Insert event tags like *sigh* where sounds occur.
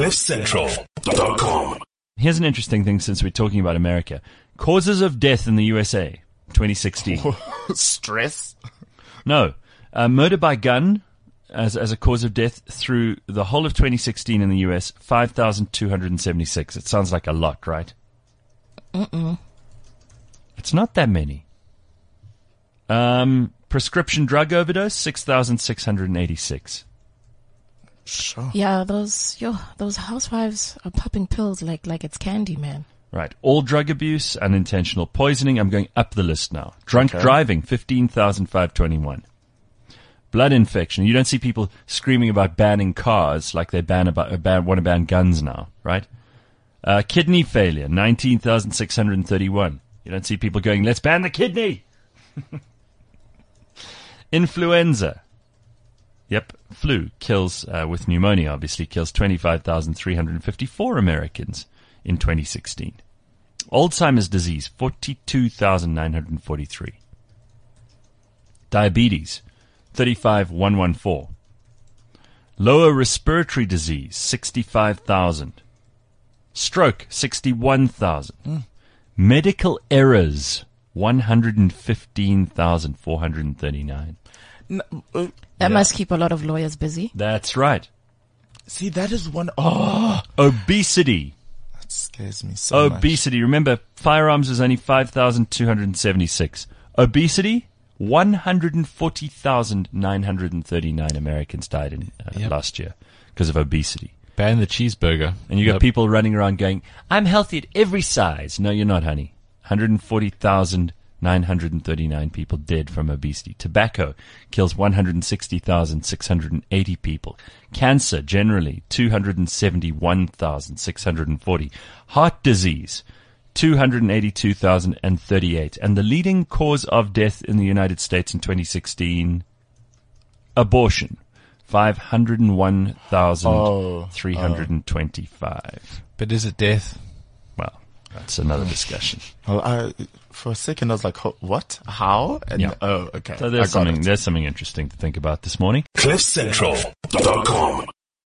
CliffCentral.com. Here's an interesting thing since we're talking about America. Causes of death in the USA, 2016. *laughs* Stress. No. Uh, murder by gun as, as a cause of death through the whole of 2016 in the US, 5,276. It sounds like a lot, right? Mm-mm. It's not that many. Um, prescription drug overdose, 6,686. Sure. Yeah, those yo, those housewives are popping pills like like it's candy, man. Right. All drug abuse, unintentional poisoning. I'm going up the list now. Drunk Okay. driving, 15,521. Blood infection. You don't see people screaming about banning cars like they ban about, uh, ban, want to ban guns now, right? Uh, kidney failure, 19,631. You don't see people going, let's ban the kidney. *laughs* Influenza. Yep, flu kills, uh, with pneumonia obviously, kills 25,354 Americans in 2016. Alzheimer's disease, 42,943. Diabetes, 35,114. Lower respiratory disease, 65,000. Stroke, 61,000. Medical errors, 115,439. N- uh, That must keep a lot of lawyers busy. That's right. see, that is one. Oh, Obesity. that scares me so much. Obesity. Remember, firearms was only 5,276. Obesity, 140,939 Americans died in uh, Yep. last year because of obesity. Ban the cheeseburger. And you got Yep. people running around going, I'm healthy at every size. No, you're not, honey. 140,939 people dead from obesity. Tobacco kills 160,680 people. Cancer, generally, 271,640. Heart disease, 282,038. And the leading cause of death in the United States in 2016, abortion. 501,325. But is it death? Well, that's another discussion. Well, I, for a second, I was like, what? How? And, Yeah. Oh, okay. So I something, it. there's something interesting to think about this morning. CliffCentral.com.